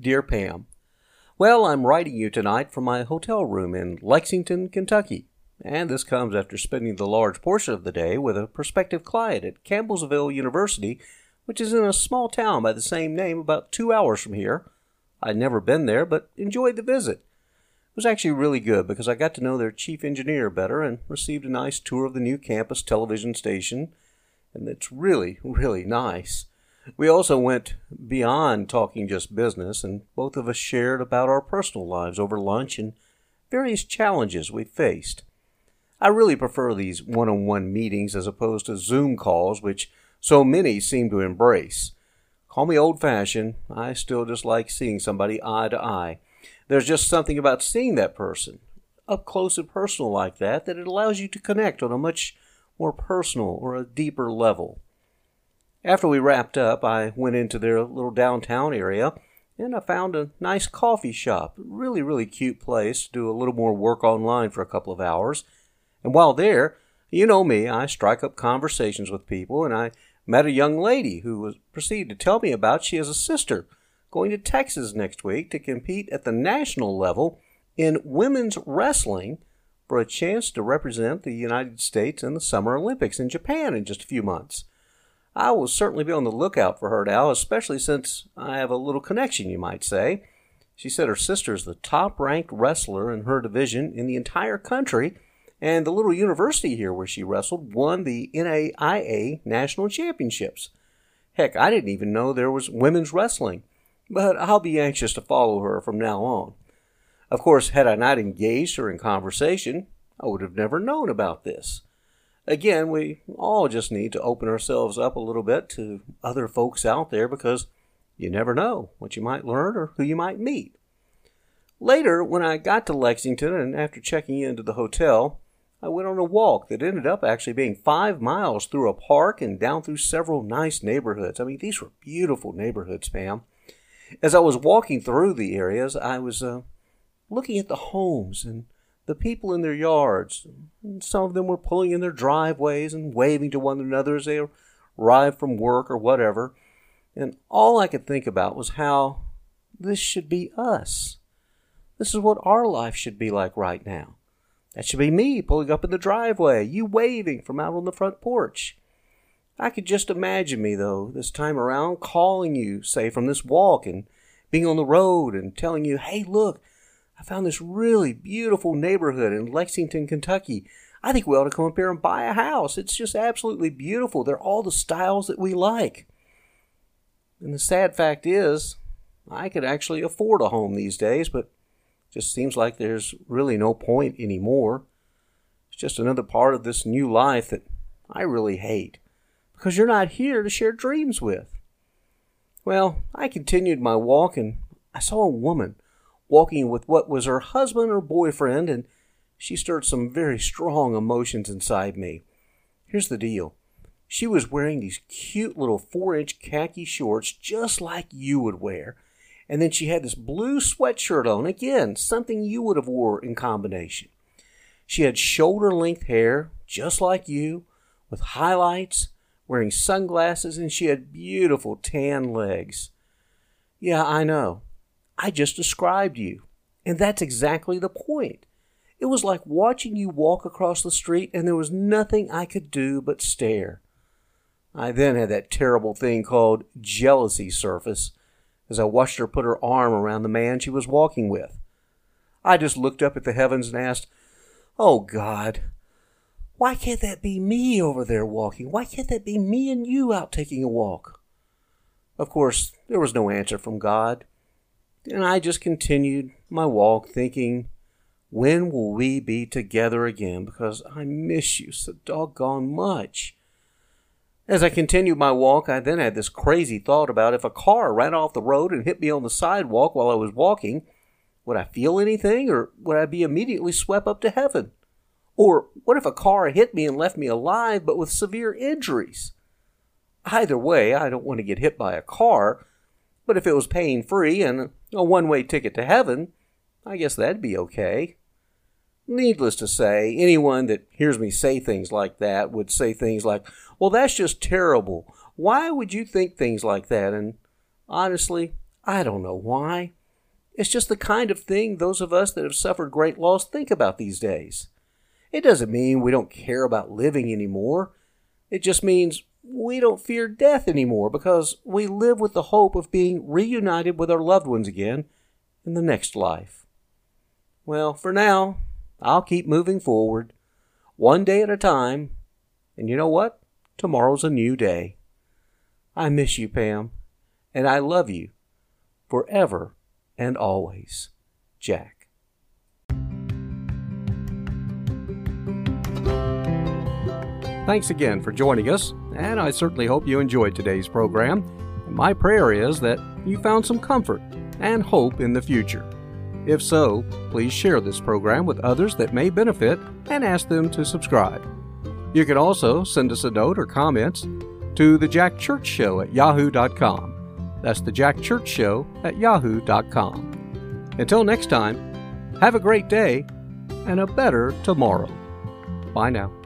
Dear Pam, Well, I'm writing you tonight from my hotel room in Lexington, Kentucky, and this comes after spending the large portion of the day with a prospective client at Campbellsville University, which is in a small town by the same name about two hours from here. I'd never been there, but enjoyed the visit. It was actually really good because I got to know their chief engineer better and received a nice tour of the new campus television station, and it's really, really nice. We also went beyond talking just business, and both of us shared about our personal lives over lunch and various challenges we faced. I really prefer these one on one meetings as opposed to Zoom calls, which so many seem to embrace. Call me old fashioned, I still just like seeing somebody eye to eye. There's just something about seeing that person, up close and personal like that, that it allows you to connect on a much more personal or a deeper level. After we wrapped up, I went into their little downtown area and I found a nice coffee shop. Really, really cute place to do a little more work online for a couple of hours. And while there, you know me, I strike up conversations with people, and I met a young lady who was proceeded to tell me about she has a sister going to Texas next week to compete at the national level in women's wrestling for a chance to represent the United States in the Summer Olympics in Japan in just a few months. I will certainly be on the lookout for her now, especially since I have a little connection, you might say. She said her sister is the top ranked wrestler in her division in the entire country, and the little university here where she wrestled won the NAIA national championships. Heck, I didn't even know there was women's wrestling, but I'll be anxious to follow her from now on. Of course, had I not engaged her in conversation, I would have never known about this again, we all just need to open ourselves up a little bit to other folks out there because you never know what you might learn or who you might meet. Later, when I got to Lexington and after checking into the hotel, I went on a walk that ended up actually being five miles through a park and down through several nice neighborhoods. I mean, these were beautiful neighborhoods, Pam. As I was walking through the areas, I was uh, looking at the homes and the people in their yards. Some of them were pulling in their driveways and waving to one another as they arrived from work or whatever. And all I could think about was how this should be us. This is what our life should be like right now. That should be me pulling up in the driveway, you waving from out on the front porch. I could just imagine me, though, this time around, calling you, say, from this walk and being on the road and telling you, hey, look, I found this really beautiful neighborhood in Lexington, Kentucky. I think we ought to come up here and buy a house. It's just absolutely beautiful. They're all the styles that we like. And the sad fact is, I could actually afford a home these days, but just seems like there's really no point anymore. It's just another part of this new life that I really hate because you're not here to share dreams with. Well, I continued my walk and I saw a woman walking with what was her husband or boyfriend, and she stirred some very strong emotions inside me. Here's the deal she was wearing these cute little four inch khaki shorts just like you would wear. And then she had this blue sweatshirt on, again, something you would have wore in combination. She had shoulder length hair, just like you, with highlights, wearing sunglasses, and she had beautiful tan legs. Yeah, I know. I just described you. And that's exactly the point. It was like watching you walk across the street and there was nothing I could do but stare. I then had that terrible thing called jealousy surface. as I watched her put her arm around the man she was walking with. I just looked up at the heavens and asked, Oh God, why can't that be me over there walking? Why can't that be me and you out taking a walk? Of course, there was no answer from God, and I just continued my walk thinking, when will we be together again? Because I miss you so doggone much. As I continued my walk, I then had this crazy thought about if a car ran off the road and hit me on the sidewalk while I was walking, would I feel anything or would I be immediately swept up to heaven? Or what if a car hit me and left me alive but with severe injuries? Either way, I don't want to get hit by a car, but if it was pain free and a one way ticket to heaven, I guess that'd be okay. Needless to say, anyone that hears me say things like that would say things like, well, that's just terrible. Why would you think things like that? And honestly, I don't know why. It's just the kind of thing those of us that have suffered great loss think about these days. It doesn't mean we don't care about living anymore. It just means we don't fear death anymore because we live with the hope of being reunited with our loved ones again in the next life. Well, for now, I'll keep moving forward, one day at a time. And you know what? Tomorrow's a new day. I miss you, Pam, and I love you forever and always. Jack. Thanks again for joining us, and I certainly hope you enjoyed today's program. And my prayer is that you found some comfort and hope in the future. If so, please share this program with others that may benefit and ask them to subscribe. You can also send us a note or comments to the Jack Church Show at yahoo.com. That's the Jack Church Show at yahoo.com. Until next time, have a great day and a better tomorrow. Bye now.